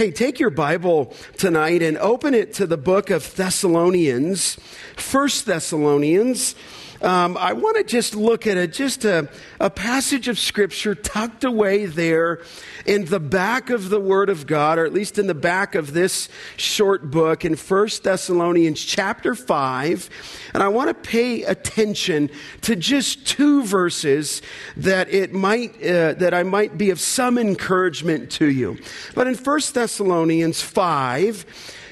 Hey, take your Bible tonight and open it to the book of Thessalonians, First Thessalonians. Um, I want to just look at a, just a, a passage of scripture tucked away there in the back of the Word of God, or at least in the back of this short book in First Thessalonians chapter 5. And I want to pay attention to just two verses that it might, uh, that I might be of some encouragement to you. But in First Thessalonians 5,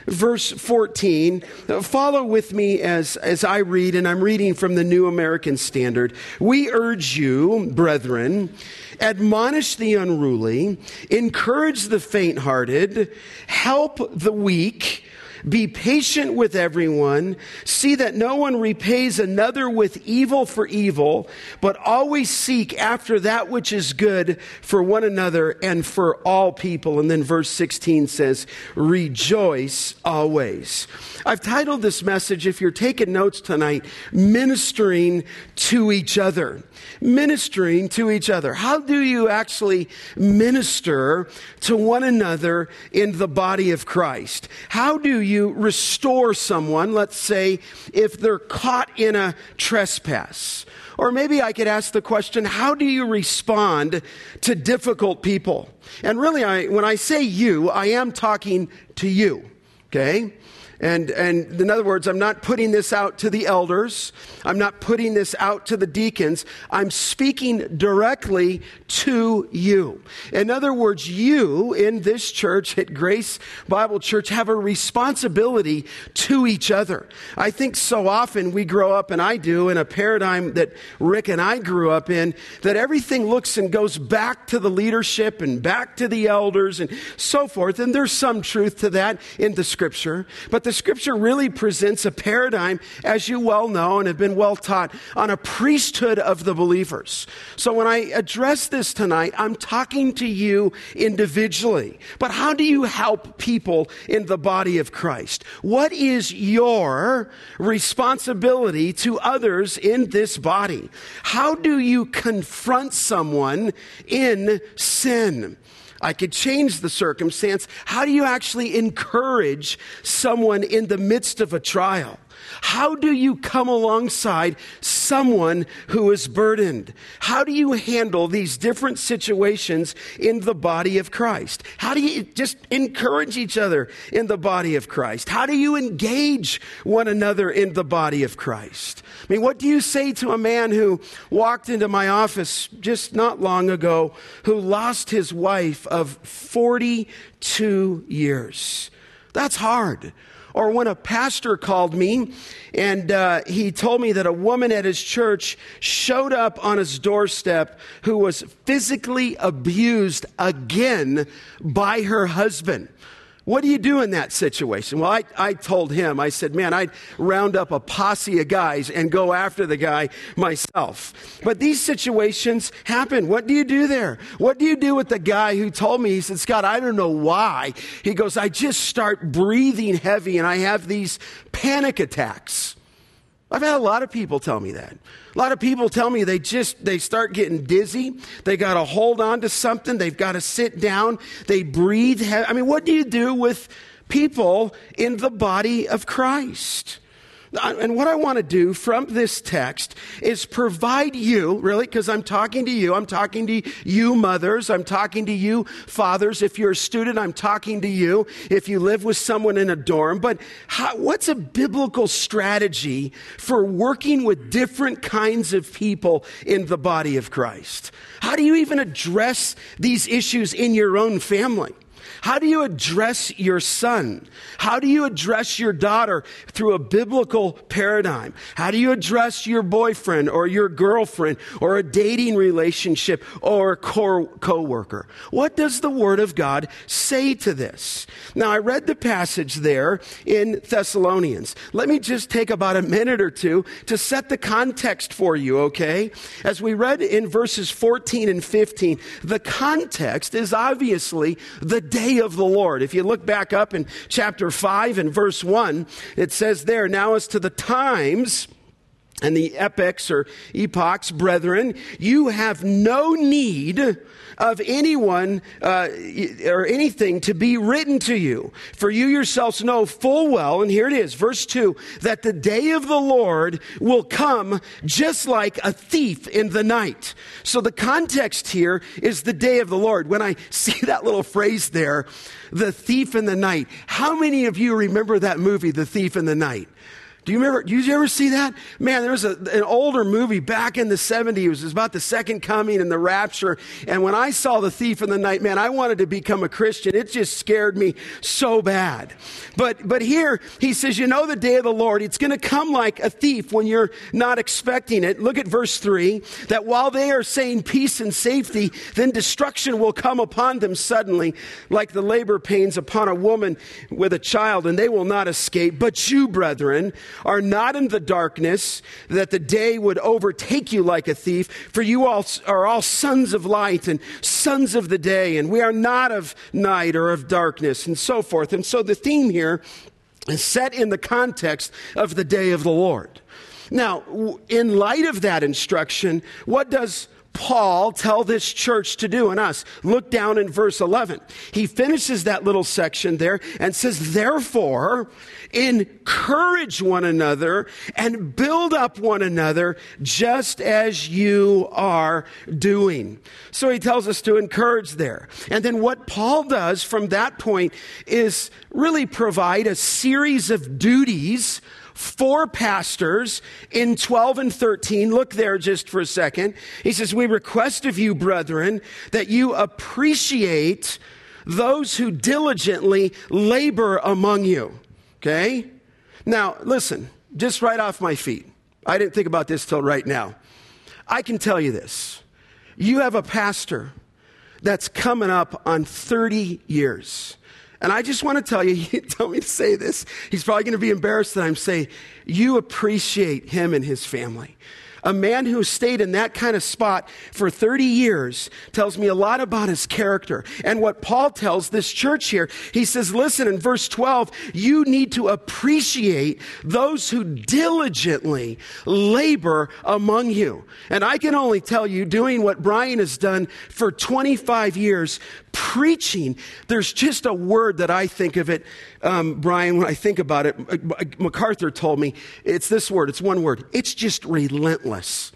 verse 14. Follow with me as, as I read, and I'm reading from the New American Standard. We urge you, brethren, admonish the unruly, encourage the faint hearted, help the weak be patient with everyone. See that no one repays another with evil for evil, but always seek after that which is good for one another and for all people. And then verse 16 says, Rejoice always. I've titled this message, if you're taking notes tonight, Ministering to Each Other. Ministering to each other. How do you actually minister to one another in the body of Christ? How do you restore someone, let's say, if they're caught in a trespass? Or maybe I could ask the question, how do you respond to difficult people? And really, I, when I say you, I am talking to you, okay? And, and in other words, I'm not putting this out to the elders. I'm not putting this out to the deacons. I'm speaking directly to you. In other words, you in this church at Grace Bible Church have a responsibility to each other. I think so often we grow up, and I do, in a paradigm that Rick and I grew up in, that everything looks and goes back to the leadership and back to the elders and so forth. And there's some truth to that in the scripture. But the scripture really presents a paradigm, as you well know and have been well taught, on a priesthood of the believers. So when I address this tonight, I'm talking to you individually. But how do you help people in the body of Christ? What is your responsibility to others in this body? How do you confront someone in sin? I could change the circumstance. How do you actually encourage someone in the midst of a trial? How do you come alongside someone who is burdened? How do you handle these different situations in the body of Christ? How do you just encourage each other in the body of Christ? How do you engage one another in the body of Christ? I mean, what do you say to a man who walked into my office just not long ago who lost his wife of 42 years? That's hard. Or when a pastor called me and uh, he told me that a woman at his church showed up on his doorstep who was physically abused again by her husband. What do you do in that situation? Well, I, I told him, I said, man, I'd round up a posse of guys and go after the guy myself. But these situations happen. What do you do there? What do you do with the guy who told me, he said, Scott, I don't know why. He goes, I just start breathing heavy and I have these panic attacks. I've had a lot of people tell me that. A lot of people tell me they just they start getting dizzy. They got to hold on to something. They've got to sit down. They breathe. I mean, what do you do with people in the body of Christ? Uh, and what I want to do from this text is provide you, really, because I'm talking to you. I'm talking to you, mothers. I'm talking to you, fathers. If you're a student, I'm talking to you. If you live with someone in a dorm. But how, what's a biblical strategy for working with different kinds of people in the body of Christ? How do you even address these issues in your own family? How do you address your son? How do you address your daughter through a biblical paradigm? How do you address your boyfriend or your girlfriend or a dating relationship or a co worker? What does the Word of God say to this? Now, I read the passage there in Thessalonians. Let me just take about a minute or two to set the context for you, okay? As we read in verses 14 and 15, the context is obviously the day day of the Lord. If you look back up in chapter 5 and verse 1, it says there, Now as to the times, and the epochs or epochs, brethren, you have no need of anyone uh, or anything to be written to you. For you yourselves know full well, and here it is, verse 2, that the day of the Lord will come just like a thief in the night. So the context here is the day of the Lord. When I see that little phrase there, the thief in the night, how many of you remember that movie, The Thief in the Night? Do you remember? Did you ever see that? Man, there was a, an older movie back in the 70s. It was about the second coming and the rapture. And when I saw The Thief in the Night, man, I wanted to become a Christian. It just scared me so bad. But, but here he says, you know, the day of the Lord, it's going to come like a thief when you're not expecting it. Look at verse 3 that while they are saying peace and safety, then destruction will come upon them suddenly, like the labor pains upon a woman with a child, and they will not escape. But you, brethren, are not in the darkness, that the day would overtake you like a thief. For you all are all sons of light and sons of the day, and we are not of night or of darkness, and so forth. And so the theme here is set in the context of the day of the Lord. Now, in light of that instruction, what does Paul tell this church to do and us? Look down in verse 11. He finishes that little section there and says, Therefore, encourage one another and build up one another just as you are doing. So he tells us to encourage there. And then what Paul does from that point is really provide a series of duties for pastors in 12 and 13. Look there just for a second. He says, We request of you, brethren, that you appreciate those who diligently labor among you. Okay? Now, listen, just right off my feet. I didn't think about this till right now. I can tell you this. You have a pastor that's coming up on 30 years. And I just want to tell you, he told me to say this. He's probably going to be embarrassed that I'm saying, you appreciate him and his family. A man who stayed in that kind of spot for 30 years tells me a lot about his character. And what Paul tells this church here, he says, listen, in verse 12, you need to appreciate those who diligently labor among you. And I can only tell you, doing what Brian has done for 25 years, preaching, there's just a word that I think of it, um, Brian, when I think about it. MacArthur told me it's this word, it's one word. It's just relentless.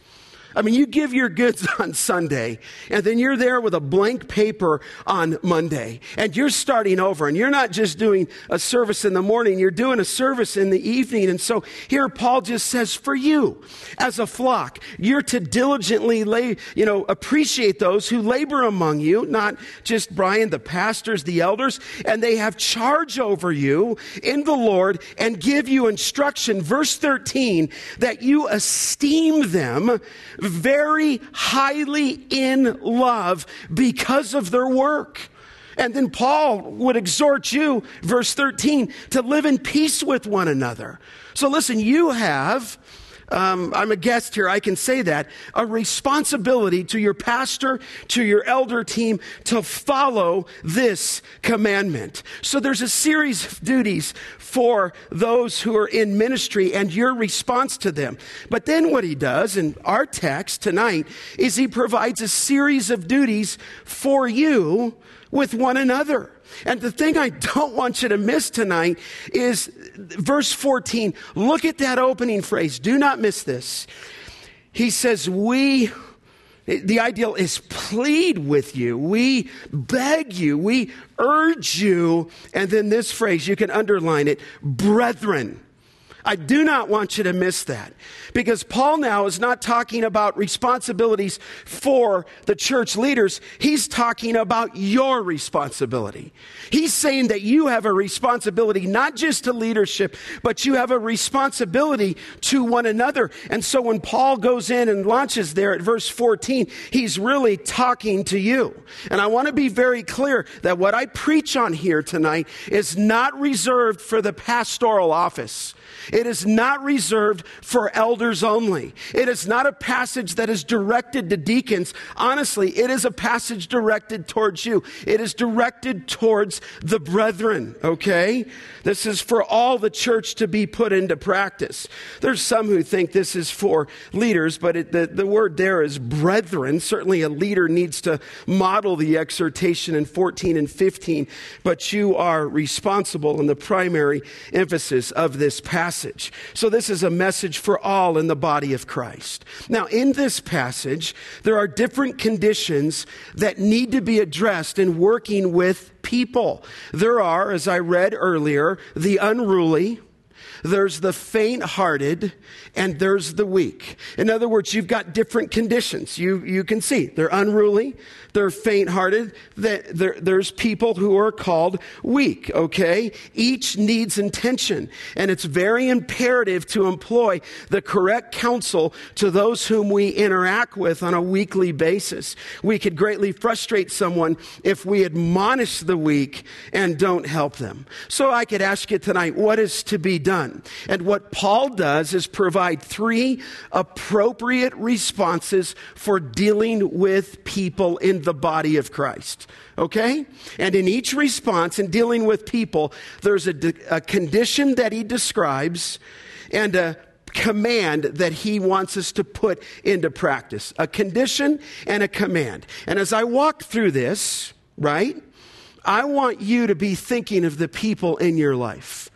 I mean, you give your goods on Sunday, and then you're there with a blank paper on Monday, and you're starting over, and you're not just doing a service in the morning, you're doing a service in the evening. And so here Paul just says, for you, as a flock, you're to diligently lay, you know, appreciate those who labor among you, not just Brian, the pastors, the elders, and they have charge over you in the Lord and give you instruction. Verse 13, that you esteem them very highly in love because of their work. And then Paul would exhort you, verse 13, to live in peace with one another. So listen, you have um, I'm a guest here, I can say that, a responsibility to your pastor, to your elder team to follow this commandment. So there's a series of duties for those who are in ministry and your response to them. But then what he does in our text tonight is he provides a series of duties for you with one another. And the thing I don't want you to miss tonight is verse 14. Look at that opening phrase. Do not miss this. He says, We, the ideal is plead with you. We beg you. We urge you. And then this phrase, you can underline it, brethren. I do not want you to miss that because Paul now is not talking about responsibilities for the church leaders. He's talking about your responsibility. He's saying that you have a responsibility not just to leadership, but you have a responsibility to one another. And so when Paul goes in and launches there at verse 14, he's really talking to you. And I want to be very clear that what I preach on here tonight is not reserved for the pastoral office. It is not reserved for elders only. It is not a passage that is directed to deacons. Honestly, it is a passage directed towards you. It is directed towards the brethren, okay? This is for all the church to be put into practice. There's some who think this is for leaders, but it, the, the word there is brethren. Certainly a leader needs to model the exhortation in 14 and 15, but you are responsible in the primary emphasis of this passage. So this is a message for all in the body of Christ. Now, in this passage, there are different conditions that need to be addressed in working with people. There are, as I read earlier, the unruly, there's the faint hearted, and there's the weak. In other words, you've got different conditions. You, you can see they're unruly, they're faint hearted, there's people who are called weak, okay? Each needs intention, and it's very imperative to employ the correct counsel to those whom we interact with on a weekly basis. We could greatly frustrate someone if we admonish the weak and don't help them. So I could ask you tonight, what is to be done? And what Paul does is provide three appropriate responses for dealing with people in the body of Christ. Okay? And in each response, in dealing with people, there's a, a condition that he describes and a command that he wants us to put into practice a condition and a command. And as I walk through this, right, I want you to be thinking of the people in your life.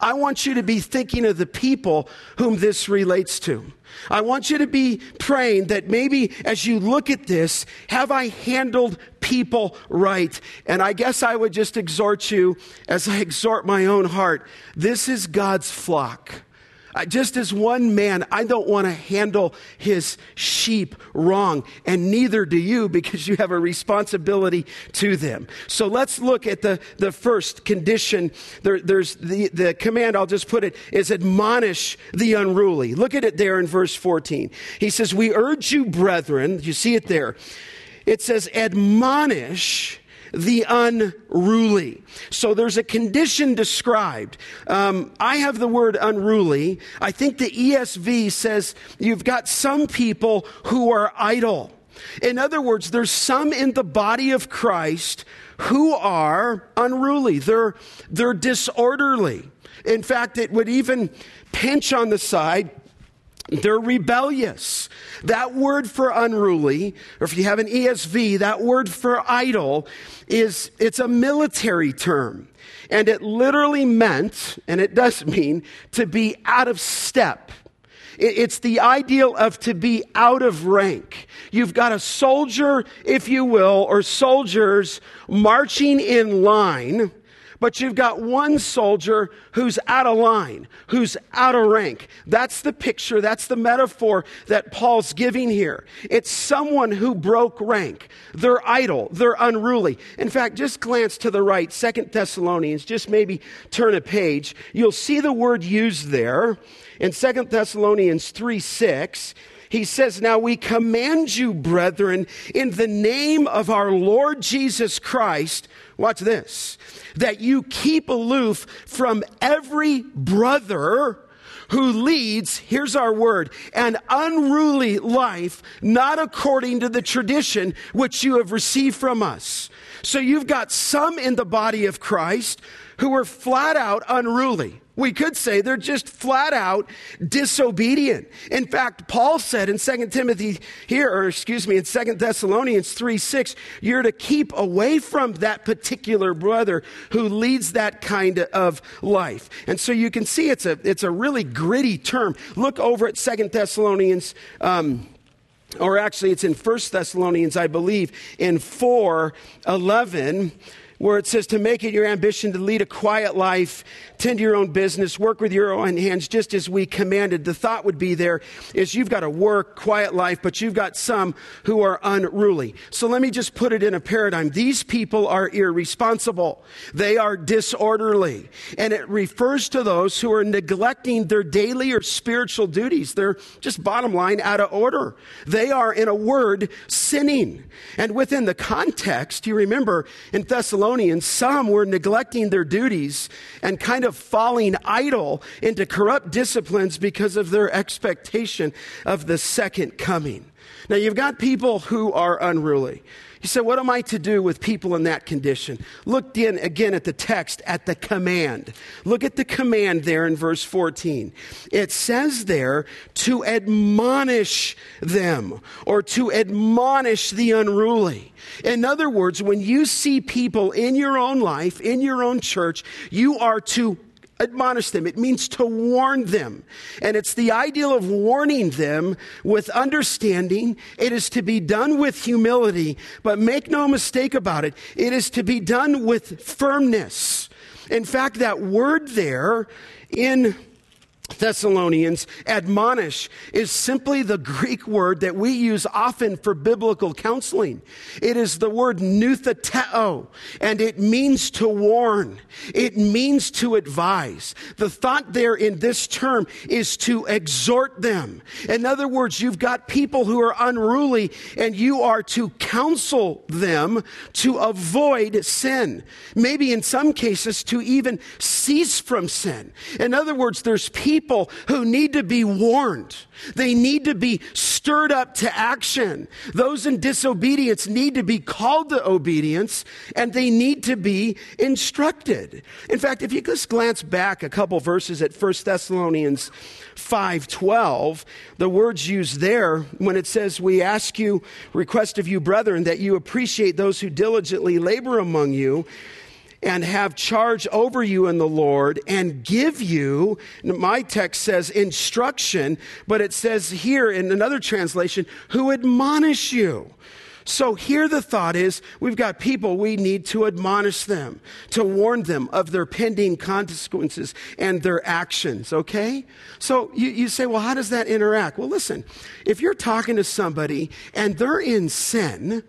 I want you to be thinking of the people whom this relates to. I want you to be praying that maybe as you look at this, have I handled people right? And I guess I would just exhort you, as I exhort my own heart, this is God's flock just as one man, I don't want to handle his sheep wrong, and neither do you because you have a responsibility to them. So let's look at the, the first condition. There, there's the, the command, I'll just put it, is admonish the unruly. Look at it there in verse 14. He says, We urge you, brethren, you see it there. It says, admonish the unruly. So there's a condition described. Um, I have the word unruly. I think the ESV says you've got some people who are idle. In other words, there's some in the body of Christ who are unruly. They're, they're disorderly. In fact, it would even pinch on the side they're rebellious. That word for unruly, or if you have an ESV, that word for idle is, it's a military term. And it literally meant, and it does mean, to be out of step. It's the ideal of to be out of rank. You've got a soldier, if you will, or soldiers marching in line but you've got one soldier who's out of line, who's out of rank. That's the picture, that's the metaphor that Paul's giving here. It's someone who broke rank. They're idle, they're unruly. In fact, just glance to the right, Second Thessalonians, just maybe turn a page. You'll see the word used there in Second Thessalonians 3 6 he says, Now we command you, brethren, in the name of our Lord Jesus Christ, watch this, that you keep aloof from every brother who leads, here's our word, an unruly life, not according to the tradition which you have received from us. So you've got some in the body of Christ who were flat out unruly. We could say they're just flat out disobedient. In fact, Paul said in 2 Timothy here, or excuse me, in 2 Thessalonians 3 6, you're to keep away from that particular brother who leads that kind of life. And so you can see it's a, it's a really gritty term. Look over at 2 Thessalonians. Um, or actually, it's in 1 Thessalonians, I believe, in 4 11 where it says to make it your ambition to lead a quiet life, tend to your own business, work with your own hands, just as we commanded. The thought would be there is you've got a work, quiet life, but you've got some who are unruly. So let me just put it in a paradigm. These people are irresponsible. They are disorderly. And it refers to those who are neglecting their daily or spiritual duties. They're just bottom line out of order. They are, in a word, sinning. And within the context, you remember in Thessalonians, Thessalonians, some were neglecting their duties and kind of falling idle into corrupt disciplines because of their expectation of the second coming. Now, you've got people who are unruly. You say, What am I to do with people in that condition? Look in again at the text, at the command. Look at the command there in verse 14. It says there to admonish them or to admonish the unruly. In other words, when you see people in your own life, in your own church, you are to admonish them. It means to warn them. And it's the ideal of warning them with understanding. It is to be done with humility, but make no mistake about it. It is to be done with firmness. In fact, that word there in Thessalonians, admonish is simply the Greek word that we use often for biblical counseling. It is the word noutheteo, and it means to warn. It means to advise. The thought there in this term is to exhort them. In other words, you've got people who are unruly, and you are to counsel them to avoid sin. Maybe in some cases to even cease from sin. In other words, there's people people who need to be warned. They need to be stirred up to action. Those in disobedience need to be called to obedience and they need to be instructed. In fact, if you just glance back a couple verses at 1 Thessalonians 5:12, the words used there when it says we ask you request of you brethren that you appreciate those who diligently labor among you and have charge over you in the Lord and give you, my text says instruction, but it says here in another translation, who admonish you. So here the thought is we've got people, we need to admonish them, to warn them of their pending consequences and their actions, okay? So you, you say, well, how does that interact? Well, listen, if you're talking to somebody and they're in sin,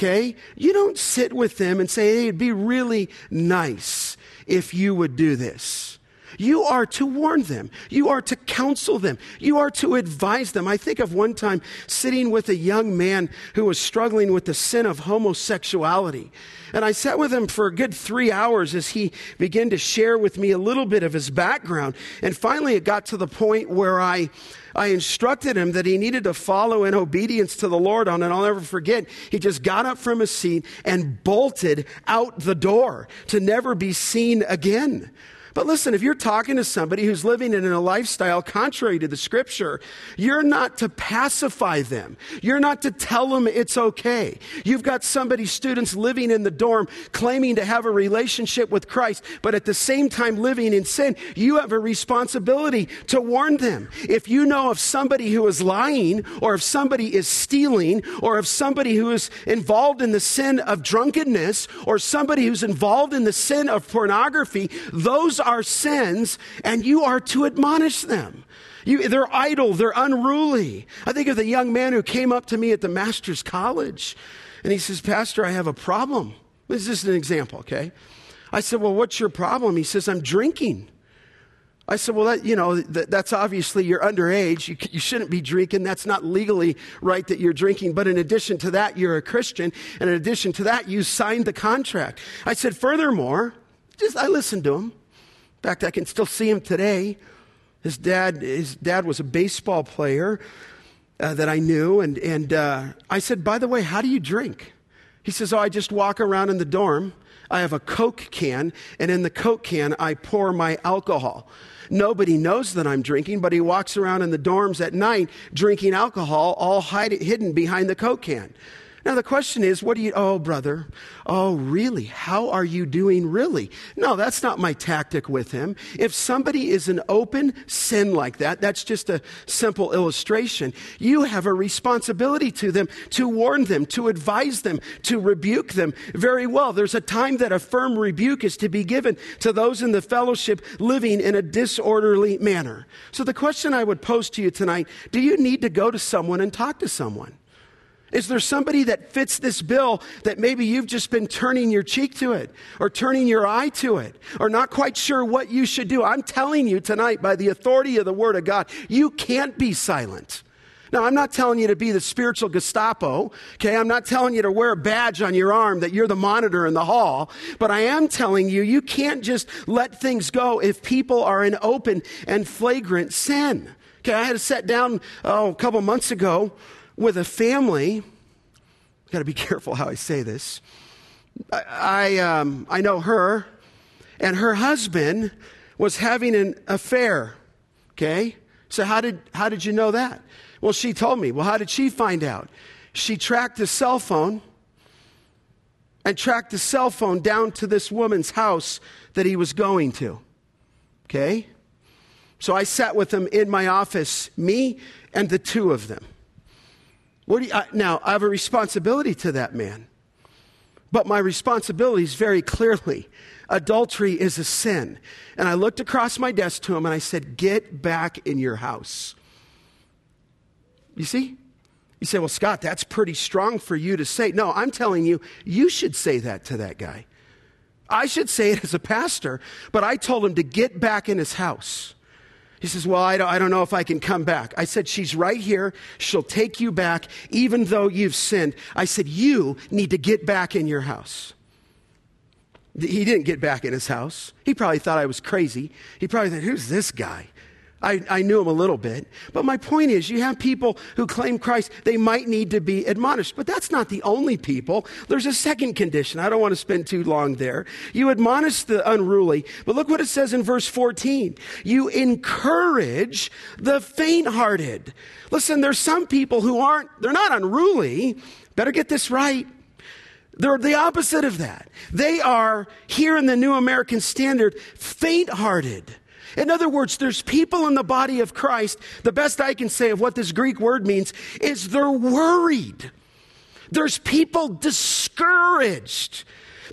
okay? You don't sit with them and say, hey, it'd be really nice if you would do this. You are to warn them. You are to counsel them. You are to advise them. I think of one time sitting with a young man who was struggling with the sin of homosexuality. And I sat with him for a good three hours as he began to share with me a little bit of his background. And finally, it got to the point where I, I instructed him that he needed to follow in obedience to the Lord on, and I'll never forget, he just got up from his seat and bolted out the door to never be seen again. But listen, if you're talking to somebody who's living in a lifestyle contrary to the scripture, you're not to pacify them. You're not to tell them it's okay. You've got somebody, students living in the dorm, claiming to have a relationship with Christ, but at the same time living in sin. You have a responsibility to warn them. If you know of somebody who is lying, or if somebody is stealing, or if somebody who is involved in the sin of drunkenness, or somebody who's involved in the sin of pornography, those are sins, and you are to admonish them. You, they're idle, they're unruly. I think of the young man who came up to me at the master's college, and he says, Pastor, I have a problem. This is an example, okay? I said, Well, what's your problem? He says, I'm drinking. I said, Well, that, you know, that, that's obviously you're underage. You, you shouldn't be drinking. That's not legally right that you're drinking. But in addition to that, you're a Christian. And in addition to that, you signed the contract. I said, Furthermore, just I listened to him. In fact, I can still see him today. His dad, his dad was a baseball player uh, that I knew, and, and uh, I said, By the way, how do you drink? He says, Oh, I just walk around in the dorm. I have a Coke can, and in the Coke can, I pour my alcohol. Nobody knows that I'm drinking, but he walks around in the dorms at night drinking alcohol, all hide, hidden behind the Coke can. Now, the question is, what do you, oh, brother, oh, really? How are you doing, really? No, that's not my tactic with him. If somebody is an open sin like that, that's just a simple illustration. You have a responsibility to them to warn them, to advise them, to rebuke them. Very well. There's a time that a firm rebuke is to be given to those in the fellowship living in a disorderly manner. So, the question I would pose to you tonight do you need to go to someone and talk to someone? Is there somebody that fits this bill that maybe you've just been turning your cheek to it or turning your eye to it or not quite sure what you should do? I'm telling you tonight, by the authority of the Word of God, you can't be silent. Now, I'm not telling you to be the spiritual Gestapo, okay? I'm not telling you to wear a badge on your arm that you're the monitor in the hall, but I am telling you, you can't just let things go if people are in open and flagrant sin. Okay, I had to sit down oh, a couple months ago with a family. Got to be careful how I say this. I, I, um, I know her, and her husband was having an affair. Okay, so how did how did you know that? Well, she told me. Well, how did she find out? She tracked his cell phone and tracked the cell phone down to this woman's house that he was going to. Okay? So I sat with him in my office, me and the two of them. What do you, I, now, I have a responsibility to that man. But my responsibility is very clearly adultery is a sin. And I looked across my desk to him and I said, Get back in your house. You see? You say, well, Scott, that's pretty strong for you to say. No, I'm telling you, you should say that to that guy. I should say it as a pastor, but I told him to get back in his house. He says, Well, I don't, I don't know if I can come back. I said, She's right here. She'll take you back, even though you've sinned. I said, You need to get back in your house. He didn't get back in his house. He probably thought I was crazy. He probably thought, Who's this guy? I, I knew him a little bit. But my point is, you have people who claim Christ, they might need to be admonished. But that's not the only people. There's a second condition. I don't want to spend too long there. You admonish the unruly, but look what it says in verse 14. You encourage the faint hearted. Listen, there's some people who aren't, they're not unruly. Better get this right. They're the opposite of that. They are, here in the New American Standard, faint hearted. In other words, there's people in the body of Christ, the best I can say of what this Greek word means is they're worried. There's people discouraged.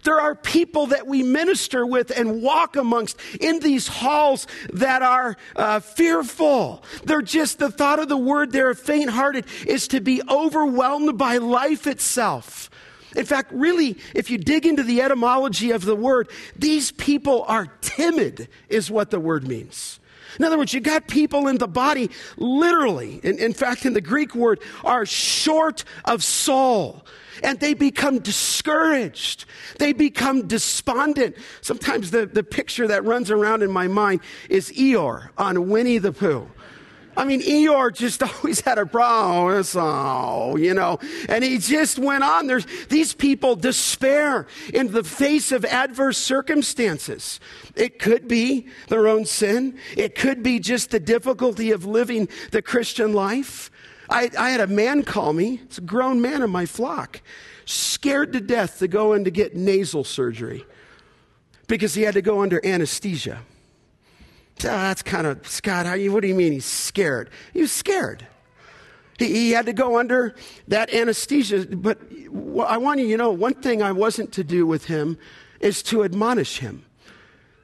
There are people that we minister with and walk amongst in these halls that are uh, fearful. They're just, the thought of the word there, faint hearted, is to be overwhelmed by life itself. In fact, really, if you dig into the etymology of the word, these people are timid, is what the word means. In other words, you got people in the body, literally, in, in fact, in the Greek word, are short of soul and they become discouraged. They become despondent. Sometimes the, the picture that runs around in my mind is Eeyore on Winnie the Pooh. I mean, Eeyore just always had a problem, so, you know, and he just went on. There's these people despair in the face of adverse circumstances. It could be their own sin. It could be just the difficulty of living the Christian life. I, I had a man call me, it's a grown man in my flock, scared to death to go in to get nasal surgery because he had to go under anesthesia. That's kind of, Scott, how you, what do you mean he's scared? He was scared. He, he had to go under that anesthesia. But I want you to know one thing I wasn't to do with him is to admonish him.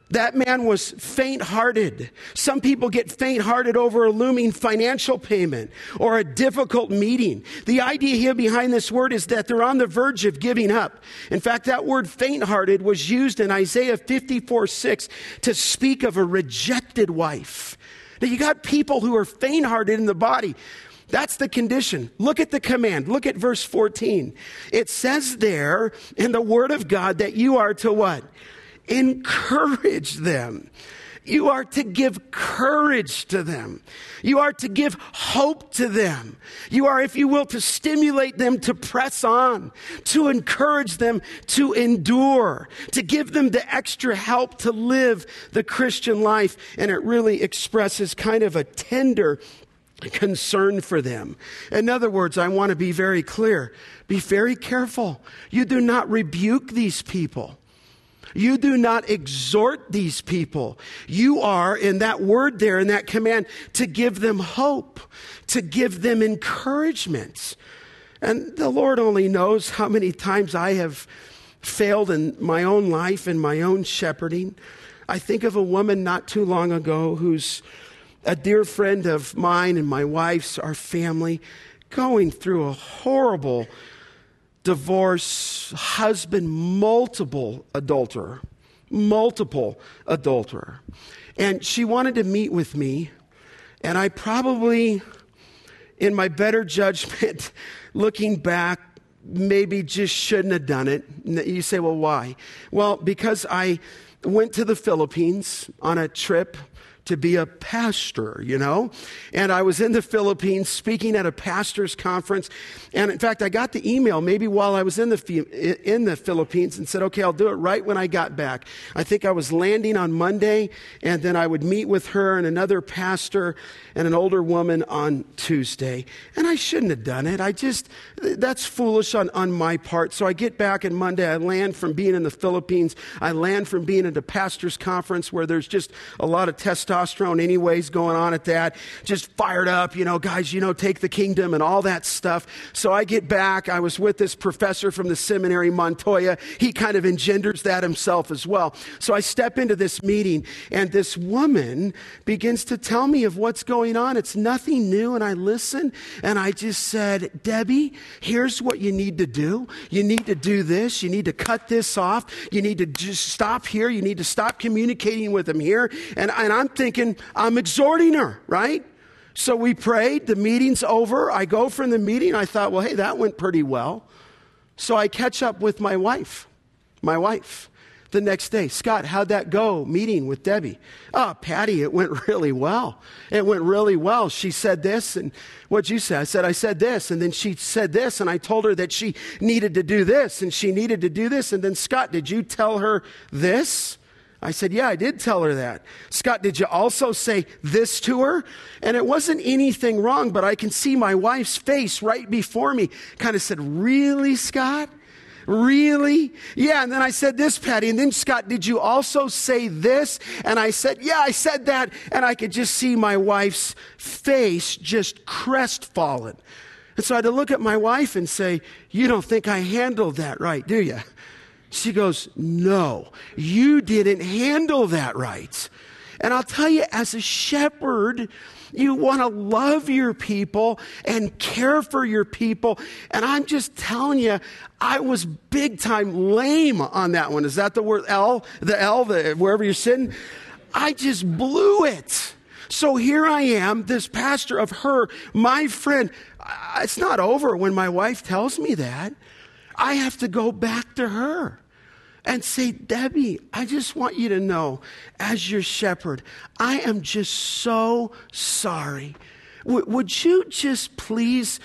That man was faint hearted. Some people get faint hearted over a looming financial payment or a difficult meeting. The idea here behind this word is that they're on the verge of giving up. In fact, that word faint hearted was used in Isaiah 54 6 to speak of a rejected wife. Now, you got people who are faint hearted in the body. That's the condition. Look at the command. Look at verse 14. It says there in the word of God that you are to what? Encourage them. You are to give courage to them. You are to give hope to them. You are, if you will, to stimulate them to press on, to encourage them to endure, to give them the extra help to live the Christian life. And it really expresses kind of a tender concern for them. In other words, I want to be very clear. Be very careful. You do not rebuke these people. You do not exhort these people. You are, in that word there, in that command, to give them hope, to give them encouragement. And the Lord only knows how many times I have failed in my own life and my own shepherding. I think of a woman not too long ago who's a dear friend of mine and my wife's, our family, going through a horrible divorce, husband, multiple adulterer, multiple adulterer. And she wanted to meet with me, and I probably, in my better judgment, looking back, maybe just shouldn't have done it. You say, well, why? Well, because I went to the Philippines on a trip to be a pastor, you know? And I was in the Philippines speaking at a pastor's conference. And in fact, I got the email maybe while I was in the, in the Philippines and said, okay, I'll do it right when I got back. I think I was landing on Monday and then I would meet with her and another pastor and an older woman on Tuesday. And I shouldn't have done it. I just, that's foolish on, on my part. So I get back on Monday. I land from being in the Philippines. I land from being at a pastor's conference where there's just a lot of testosterone testosterone, anyways, going on at that. Just fired up, you know, guys, you know, take the kingdom and all that stuff. So I get back. I was with this professor from the seminary, Montoya. He kind of engenders that himself as well. So I step into this meeting, and this woman begins to tell me of what's going on. It's nothing new. And I listen, and I just said, Debbie, here's what you need to do. You need to do this. You need to cut this off. You need to just stop here. You need to stop communicating with him here. And, and I'm thinking, I'm exhorting her, right? So we prayed. The meeting's over. I go from the meeting. I thought, well, hey, that went pretty well. So I catch up with my wife, my wife, the next day. Scott, how'd that go meeting with Debbie? Oh, Patty, it went really well. It went really well. She said this, and what'd you say? I said, I said this, and then she said this, and I told her that she needed to do this, and she needed to do this, and then Scott, did you tell her this? I said, Yeah, I did tell her that. Scott, did you also say this to her? And it wasn't anything wrong, but I can see my wife's face right before me. Kind of said, Really, Scott? Really? Yeah. And then I said this, Patty. And then Scott, did you also say this? And I said, Yeah, I said that. And I could just see my wife's face just crestfallen. And so I had to look at my wife and say, You don't think I handled that right, do you? She goes, No, you didn't handle that right. And I'll tell you, as a shepherd, you want to love your people and care for your people. And I'm just telling you, I was big time lame on that one. Is that the word L? The L, the, wherever you're sitting? I just blew it. So here I am, this pastor of her, my friend. It's not over when my wife tells me that. I have to go back to her and say, Debbie, I just want you to know, as your shepherd, I am just so sorry. W- would you just please,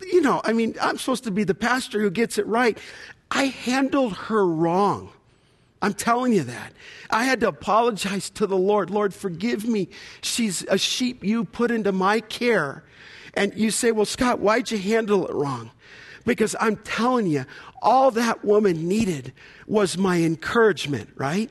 you know, I mean, I'm supposed to be the pastor who gets it right. I handled her wrong. I'm telling you that. I had to apologize to the Lord. Lord, forgive me. She's a sheep you put into my care. And you say, well, Scott, why'd you handle it wrong? Because I'm telling you, all that woman needed was my encouragement, right?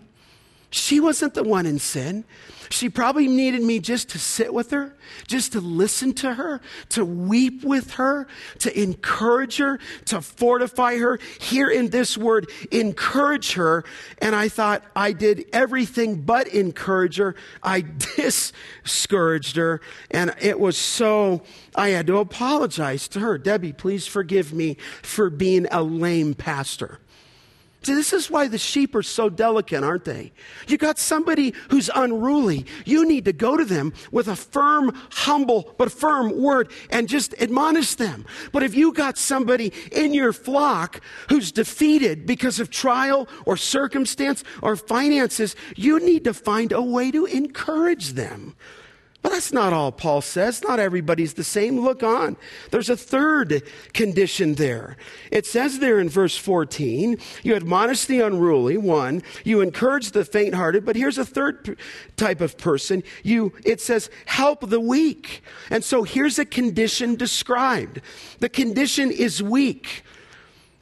She wasn't the one in sin. She probably needed me just to sit with her, just to listen to her, to weep with her, to encourage her, to fortify her. Here in this word, encourage her. And I thought I did everything but encourage her. I discouraged her. And it was so, I had to apologize to her. Debbie, please forgive me for being a lame pastor. This is why the sheep are so delicate, aren't they? You got somebody who's unruly. You need to go to them with a firm, humble, but firm word and just admonish them. But if you got somebody in your flock who's defeated because of trial or circumstance or finances, you need to find a way to encourage them. But that's not all Paul says. Not everybody's the same. Look on. There's a third condition there. It says there in verse 14, you admonish the unruly, one, you encourage the faint hearted, but here's a third type of person. You, it says, help the weak. And so here's a condition described. The condition is weak.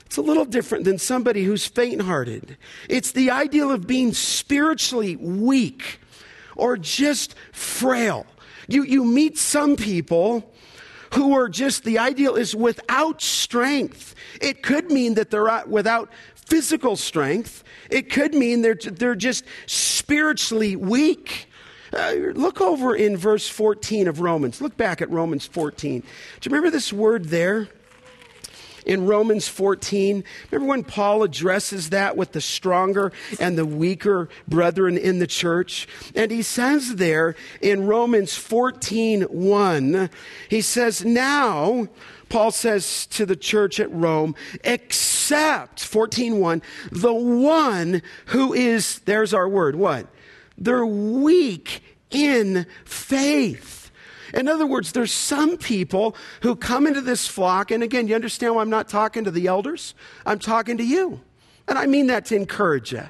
It's a little different than somebody who's faint hearted. It's the ideal of being spiritually weak or just frail. You, you meet some people who are just, the ideal is without strength. It could mean that they're without physical strength. It could mean they're, they're just spiritually weak. Uh, look over in verse 14 of Romans. Look back at Romans 14. Do you remember this word there? In Romans 14. Remember when Paul addresses that with the stronger and the weaker brethren in the church? And he says there in Romans 14 1, he says, Now, Paul says to the church at Rome, except 14:1, the one who is there's our word, what? They're weak in faith. In other words, there's some people who come into this flock, and again, you understand why I'm not talking to the elders? I'm talking to you. And I mean that to encourage you.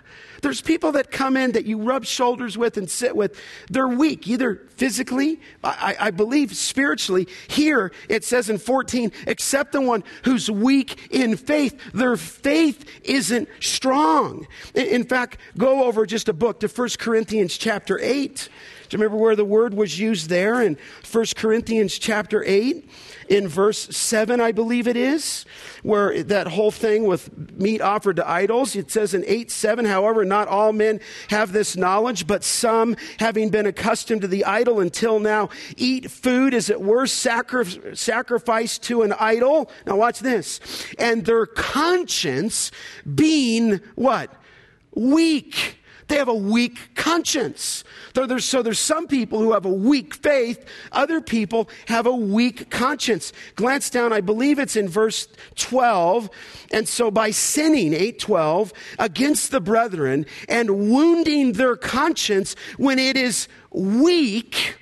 There's people that come in that you rub shoulders with and sit with. They're weak, either physically, I, I, believe spiritually. Here it says in 14, except the one who's weak in faith. Their faith isn't strong. In, in fact, go over just a book to 1 Corinthians chapter 8. Do you remember where the word was used there in 1 Corinthians chapter 8? In verse 7, I believe it is, where that whole thing with meat offered to idols. It says in 8 7, however, not all men have this knowledge, but some, having been accustomed to the idol until now, eat food, as it were, sacri- sacrificed to an idol. Now, watch this. And their conscience being what? Weak they have a weak conscience. So there's some people who have a weak faith. Other people have a weak conscience. Glance down, I believe it's in verse 12. And so by sinning, 812, against the brethren and wounding their conscience when it is weak,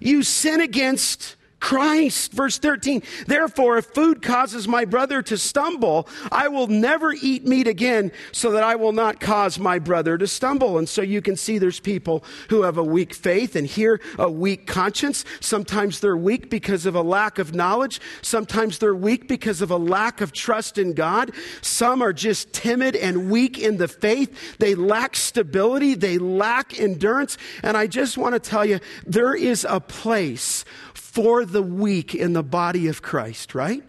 you sin against Christ. Verse 13, therefore, if food causes my brother to stumble, I will never eat meat again so that I will not cause my brother to stumble. And so you can see there's people who have a weak faith and here a weak conscience. Sometimes they're weak because of a lack of knowledge. Sometimes they're weak because of a lack of trust in God. Some are just timid and weak in the faith. They lack stability. They lack endurance. And I just want to tell you, there is a place for the weak in the body of Christ, right?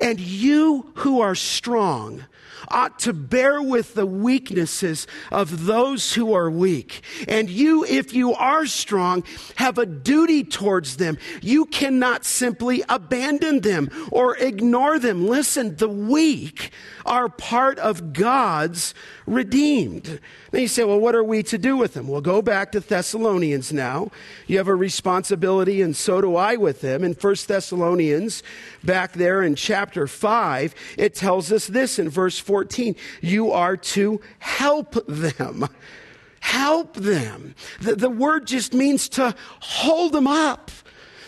And you who are strong ought to bear with the weaknesses of those who are weak. And you, if you are strong, have a duty towards them. You cannot simply abandon them or ignore them. Listen, the weak are part of God's redeemed. Then you say, well, what are we to do with them? Well, go back to Thessalonians now. You have a responsibility, and so do I with them. In 1 Thessalonians, back there in chapter 5, it tells us this in verse 14 you are to help them. Help them. The, the word just means to hold them up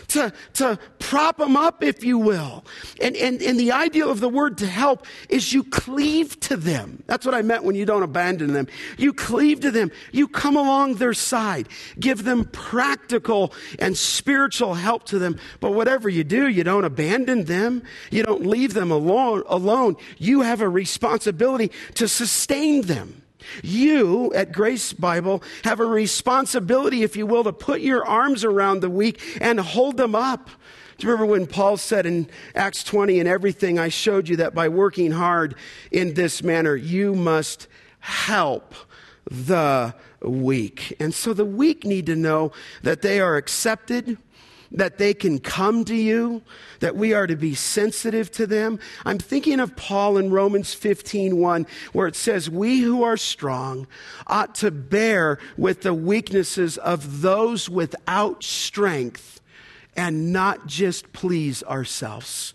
to, to prop them up, if you will. And, and, and the idea of the word to help is you cleave to them. That's what I meant when you don't abandon them. You cleave to them. You come along their side. Give them practical and spiritual help to them. But whatever you do, you don't abandon them. You don't leave them alone. alone. You have a responsibility to sustain them. You at Grace Bible have a responsibility, if you will, to put your arms around the weak and hold them up. Do you remember when Paul said in Acts 20, and everything I showed you that by working hard in this manner, you must help the weak. And so the weak need to know that they are accepted, that they can come to you, that we are to be sensitive to them. I'm thinking of Paul in Romans 15:1 where it says we who are strong ought to bear with the weaknesses of those without strength and not just please ourselves.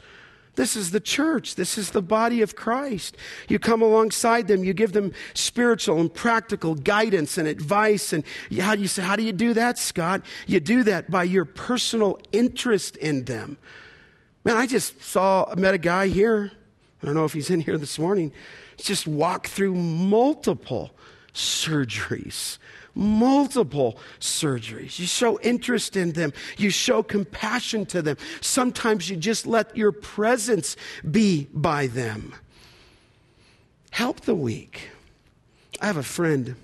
This is the church. This is the body of Christ. You come alongside them, you give them spiritual and practical guidance and advice. And how do you say, how do you do that, Scott? You do that by your personal interest in them. Man, I just saw, met a guy here. I don't know if he's in here this morning. He's just walked through multiple surgeries multiple surgeries. You show interest in them, you show compassion to them. Sometimes you just let your presence be by them. Help the weak. I have a friend,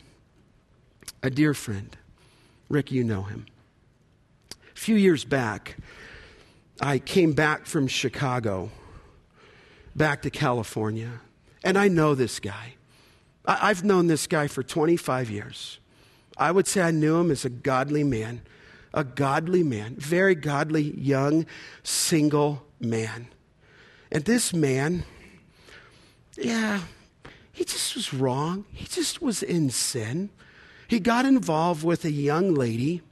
a dear friend. Rick, you know him. A few years back, I came back from Chicago, back to California, and I know this guy. I've known this guy for 25 years. I would say I knew him as a godly man, a godly man, very godly, young, single man. And this man, yeah, he just was wrong. He just was in sin. He got involved with a young lady,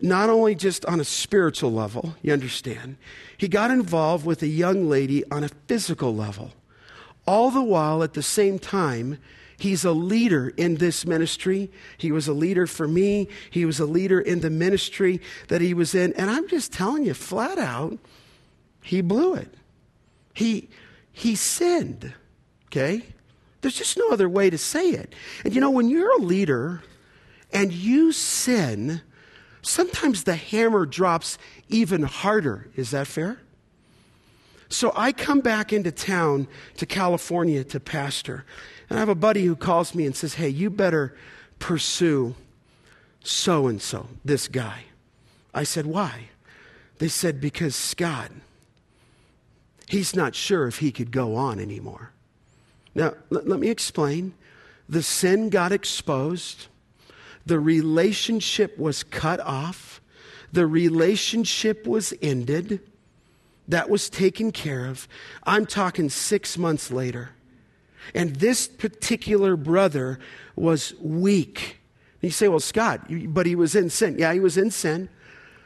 not only just on a spiritual level, you understand, he got involved with a young lady on a physical level. All the while, at the same time, he's a leader in this ministry. He was a leader for me. He was a leader in the ministry that he was in. And I'm just telling you, flat out, he blew it. He, he sinned, okay? There's just no other way to say it. And you know, when you're a leader and you sin, sometimes the hammer drops even harder. Is that fair? So I come back into town to California to pastor. And I have a buddy who calls me and says, Hey, you better pursue so and so, this guy. I said, Why? They said, Because Scott, he's not sure if he could go on anymore. Now, let, let me explain. The sin got exposed, the relationship was cut off, the relationship was ended. That was taken care of. I'm talking six months later. And this particular brother was weak. And you say, well, Scott, but he was in sin. Yeah, he was in sin.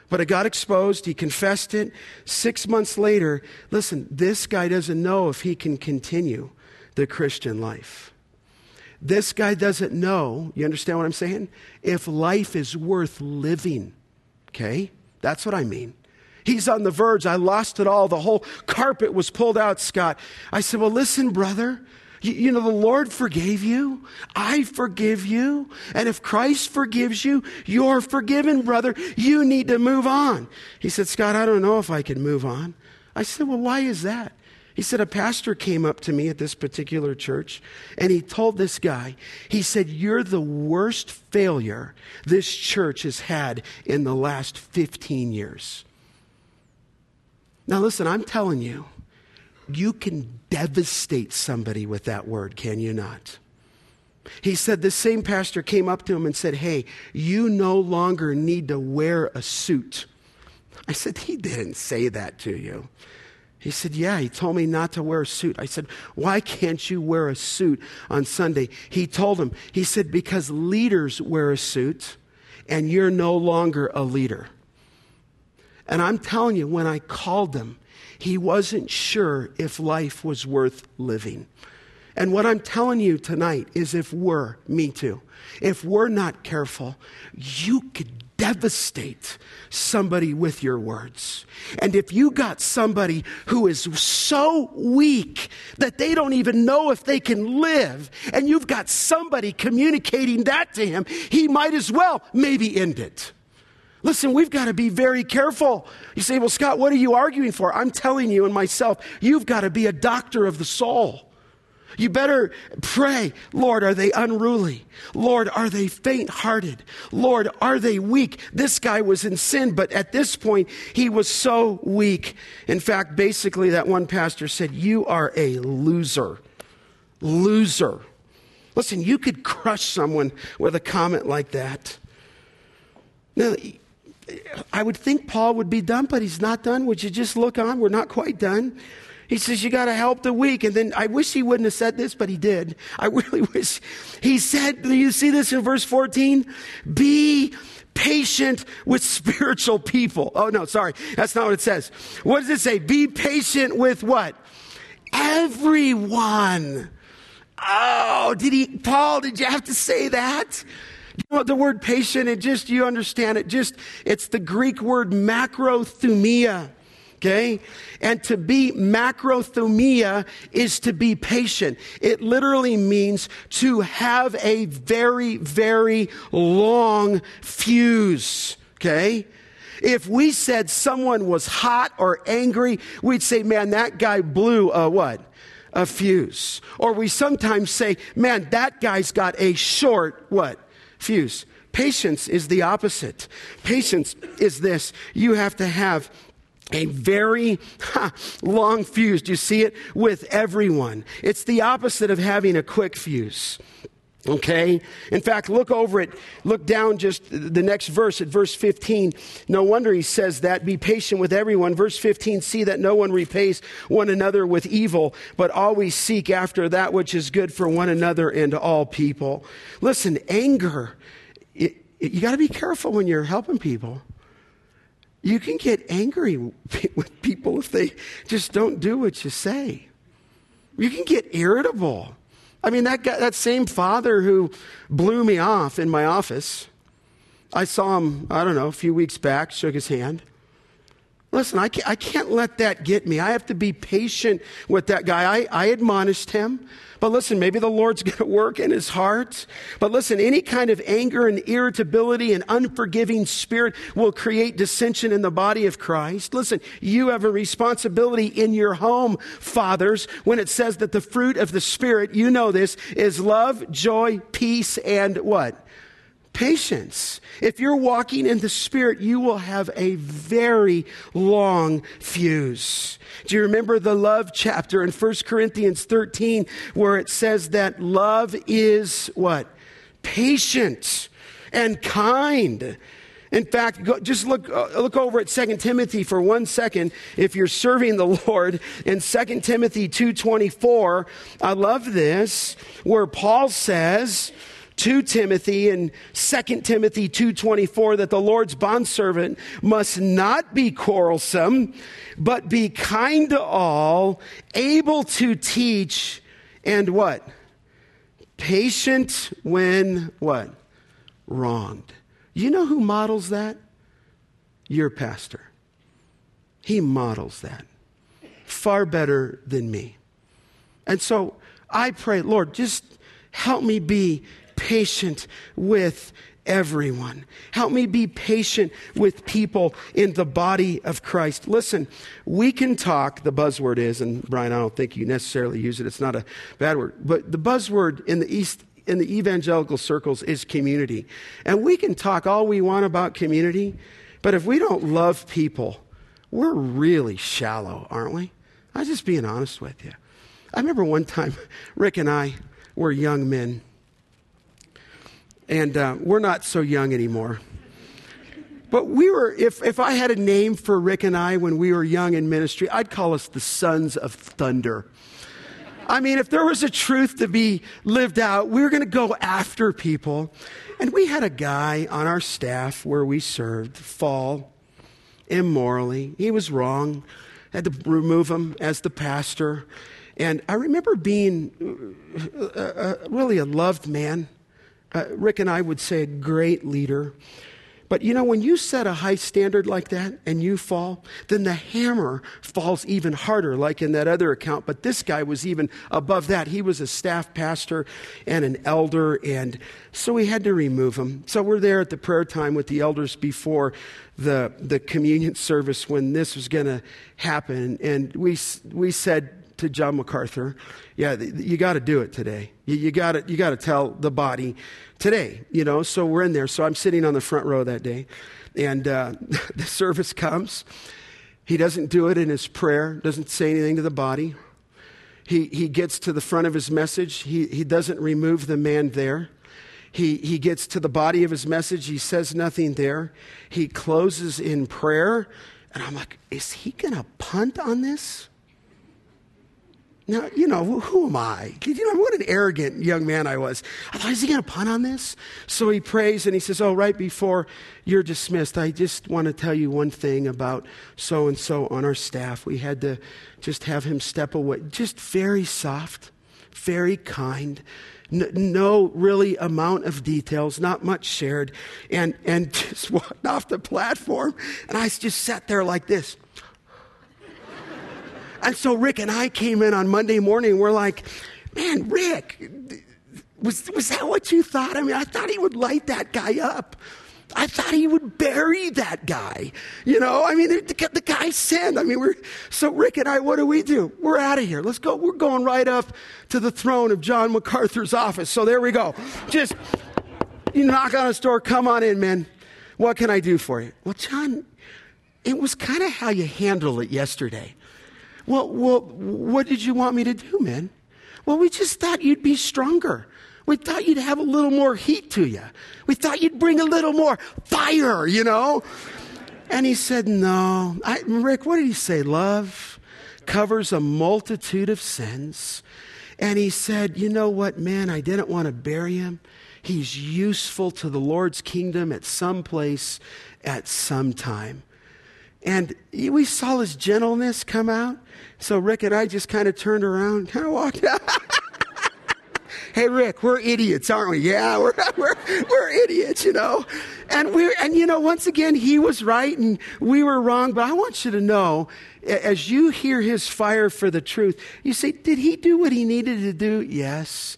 But it got exposed. He confessed it. Six months later, listen, this guy doesn't know if he can continue the Christian life. This guy doesn't know, you understand what I'm saying? If life is worth living. Okay? That's what I mean. He's on the verge. I lost it all. The whole carpet was pulled out, Scott. I said, Well, listen, brother. You, know, the Lord forgave you. I forgive you. And if Christ forgives you, you're forgiven, brother. You need to move on. He said, Scott, I don't know if I can move on. I said, Well, why is that? He said, A pastor came up to me at this particular church and he told this guy, he said, You're the worst failure this church has had in the last 15 years. Now, listen, I'm telling you, you can devastate somebody with that word, can you not? He said the same pastor came up to him and said, Hey, you no longer need to wear a suit. I said, He didn't say that to you. He said, Yeah, he told me not to wear a suit. I said, Why can't you wear a suit on Sunday? He told him, He said, Because leaders wear a suit and you're no longer a leader. And I'm telling you, when I called him, he wasn't sure if life was worth living. And what I'm telling you tonight is if we're, me too, if we're not careful, you could devastate somebody with your words. And if you got somebody who is so weak that they don't even know if they can live, and you've got somebody communicating that to him, he might as well maybe end it. Listen, we've got to be very careful. You say, Well, Scott, what are you arguing for? I'm telling you and myself, you've got to be a doctor of the soul. You better pray, Lord, are they unruly? Lord, are they faint hearted? Lord, are they weak? This guy was in sin, but at this point, he was so weak. In fact, basically, that one pastor said, You are a loser. Loser. Listen, you could crush someone with a comment like that. Now, I would think Paul would be done, but he's not done. Would you just look on? We're not quite done. He says, You got to help the weak. And then I wish he wouldn't have said this, but he did. I really wish. He said, Do you see this in verse 14? Be patient with spiritual people. Oh, no, sorry. That's not what it says. What does it say? Be patient with what? Everyone. Oh, did he, Paul, did you have to say that? You know the word patient, it just, you understand it, just, it's the Greek word macrothumia. Okay? And to be macrothumia is to be patient. It literally means to have a very, very long fuse. Okay? If we said someone was hot or angry, we'd say, man, that guy blew a what? A fuse. Or we sometimes say, man, that guy's got a short what? Fuse. Patience is the opposite. Patience is this. You have to have a very ha, long fuse. Do you see it? With everyone. It's the opposite of having a quick fuse. Okay? In fact, look over it. Look down just the next verse at verse 15. No wonder he says that. Be patient with everyone. Verse 15 see that no one repays one another with evil, but always seek after that which is good for one another and all people. Listen, anger, it, it, you got to be careful when you're helping people. You can get angry with people if they just don't do what you say. You can get irritable. I mean, that, guy, that same father who blew me off in my office, I saw him, I don't know, a few weeks back, shook his hand. Listen, I can't, I can't let that get me. I have to be patient with that guy. I, I admonished him. But listen, maybe the Lord's going to work in his heart. But listen, any kind of anger and irritability and unforgiving spirit will create dissension in the body of Christ. Listen, you have a responsibility in your home, fathers, when it says that the fruit of the Spirit, you know this, is love, joy, peace, and what? Patience. If you're walking in the Spirit, you will have a very long fuse. Do you remember the love chapter in 1 Corinthians 13 where it says that love is what? Patient and kind. In fact, go, just look, uh, look over at 2 Timothy for one second. If you're serving the Lord in 2 Timothy 2.24, I love this, where Paul says, to Timothy in 2 Timothy 2:24 that the Lord's bondservant must not be quarrelsome, but be kind to all, able to teach and what? Patient when what? Wronged. You know who models that? Your pastor. He models that far better than me. And so I pray, Lord, just help me be patient with everyone. Help me be patient with people in the body of Christ. Listen, we can talk, the buzzword is, and Brian, I don't think you necessarily use it, it's not a bad word, but the buzzword in the East, in the evangelical circles is community. And we can talk all we want about community, but if we don't love people, we're really shallow, aren't we? I'm just being honest with you. I remember one time, Rick and I were young men and uh, we're not so young anymore. But we were, if, if I had a name for Rick and I when we were young in ministry, I'd call us the sons of thunder. I mean, if there was a truth to be lived out, we were going to go after people. And we had a guy on our staff where we served fall immorally. He was wrong. I had to remove him as the pastor. And I remember being uh, uh, uh really a loved man uh, Rick and I would say a great leader. But you know, when you set a high standard like that and you fall, then the hammer falls even harder, like in that other account. But this guy was even above that. He was a staff pastor and an elder, and so we had to remove him. So we're there at the prayer time with the elders before the, the communion service when this was going to happen. And we, we said, to John MacArthur, yeah, you got to do it today. You, got to you got to tell the body today. You know, so we're in there. So I'm sitting on the front row that day, and uh, the service comes. He doesn't do it in his prayer. Doesn't say anything to the body. He he gets to the front of his message. He he doesn't remove the man there. He, he gets to the body of his message. He says nothing there. He closes in prayer. And I'm like, is he going to punt on this? Now, you know, who am I? You know, what an arrogant young man I was. I thought, is he going to punt on this? So he prays and he says, Oh, right before you're dismissed, I just want to tell you one thing about so and so on our staff. We had to just have him step away, just very soft, very kind. No, really amount of details, not much shared, and, and just walked off the platform. And I just sat there like this. And so Rick and I came in on Monday morning. and We're like, man, Rick, was, was that what you thought? I mean, I thought he would light that guy up. I thought he would bury that guy. You know, I mean, the, the guy sinned. I mean, we're, so Rick and I, what do we do? We're out of here. Let's go. We're going right up to the throne of John MacArthur's office. So there we go. Just, you knock on his door. Come on in, man. What can I do for you? Well, John, it was kind of how you handled it yesterday. Well, well, what did you want me to do, man? Well, we just thought you'd be stronger. We thought you'd have a little more heat to you. We thought you'd bring a little more fire, you know? And he said, No. I, Rick, what did he say? Love covers a multitude of sins. And he said, You know what, man? I didn't want to bury him. He's useful to the Lord's kingdom at some place at some time. And we saw his gentleness come out. So Rick and I just kind of turned around, kind of walked out. hey, Rick, we're idiots, aren't we? Yeah, we're, we're, we're idiots, you know. And we're, and you know, once again, he was right and we were wrong. But I want you to know, as you hear his fire for the truth, you say, did he do what he needed to do? Yes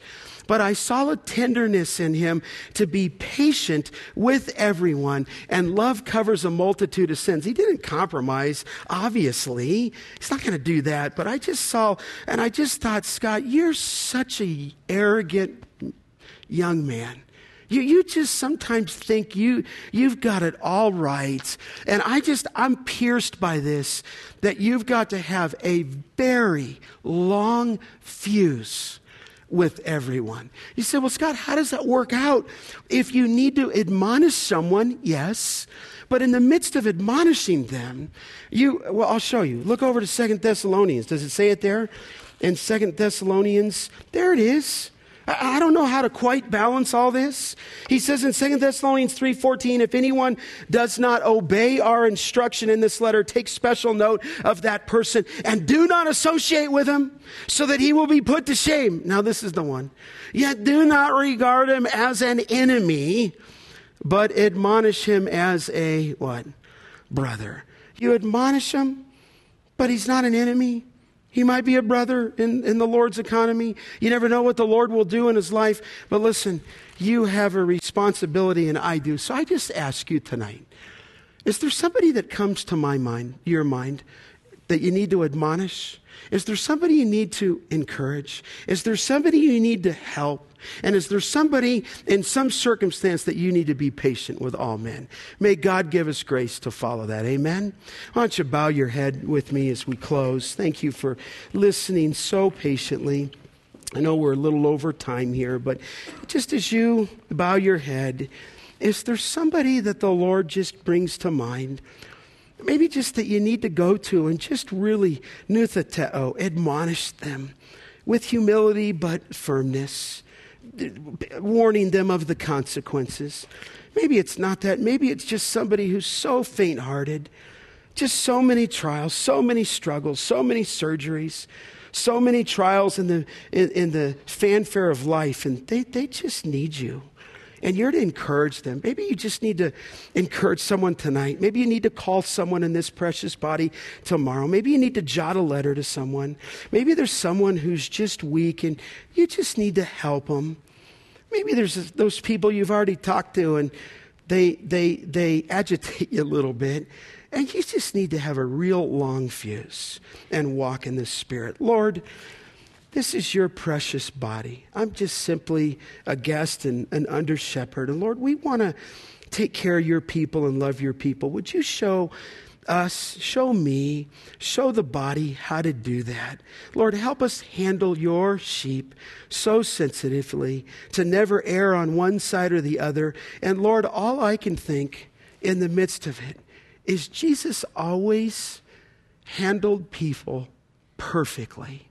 but I saw a tenderness in him to be patient with everyone, and love covers a multitude of sins. He didn't compromise, obviously. He's not going to do that, but I just saw, and I just thought, Scott, you're such a arrogant young man. You, you just sometimes think you, you've got it all right. And I just, I'm pierced by this that you've got to have a very long fuse with everyone. You say, well, Scott, how does that work out? If you need to admonish someone, yes. But in the midst of admonishing them, you, well, I'll show you. Look over to Second Thessalonians. Does it say it there? In Second Thessalonians, there it is. I don't know how to quite balance all this. He says in 2 Thessalonians 3:14, if anyone does not obey our instruction in this letter, take special note of that person and do not associate with him so that he will be put to shame. Now this is the one. Yet do not regard him as an enemy, but admonish him as a what? Brother. You admonish him, but he's not an enemy. He might be a brother in, in the Lord's economy. You never know what the Lord will do in his life. But listen, you have a responsibility, and I do. So I just ask you tonight is there somebody that comes to my mind, your mind, that you need to admonish? Is there somebody you need to encourage? Is there somebody you need to help? And is there somebody in some circumstance that you need to be patient with all men? May God give us grace to follow that. Amen. Why don't you bow your head with me as we close? Thank you for listening so patiently. I know we're a little over time here, but just as you bow your head, is there somebody that the Lord just brings to mind? Maybe just that you need to go to and just really noutheteo, admonish them with humility but firmness warning them of the consequences. Maybe it's not that. Maybe it's just somebody who's so faint hearted, just so many trials, so many struggles, so many surgeries, so many trials in the, in, in the fanfare of life, and they, they just need you. And you're to encourage them. Maybe you just need to encourage someone tonight. Maybe you need to call someone in this precious body tomorrow. Maybe you need to jot a letter to someone. Maybe there's someone who's just weak and you just need to help them. Maybe there's those people you've already talked to and they, they, they agitate you a little bit. And you just need to have a real long fuse and walk in the Spirit. Lord, this is your precious body. I'm just simply a guest and an under shepherd. And Lord, we want to take care of your people and love your people. Would you show us, show me, show the body how to do that. Lord, help us handle your sheep so sensitively to never err on one side or the other. And Lord, all I can think in the midst of it is Jesus always handled people perfectly.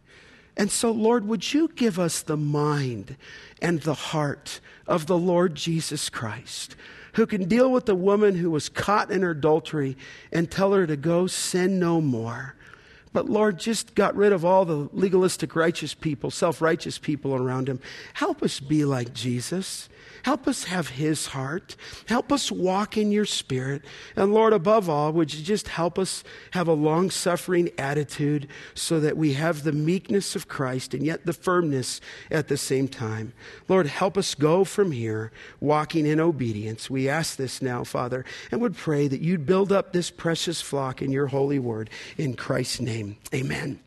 And so, Lord, would you give us the mind and the heart of the Lord Jesus Christ? who can deal with the woman who was caught in adultery and tell her to go sin no more. But Lord, just got rid of all the legalistic righteous people, self righteous people around him. Help us be like Jesus. Help us have his heart. Help us walk in your spirit. And Lord, above all, would you just help us have a long suffering attitude so that we have the meekness of Christ and yet the firmness at the same time. Lord, help us go from here walking in obedience. We ask this now, Father, and would pray that you'd build up this precious flock in your holy word. In Christ's name, amen.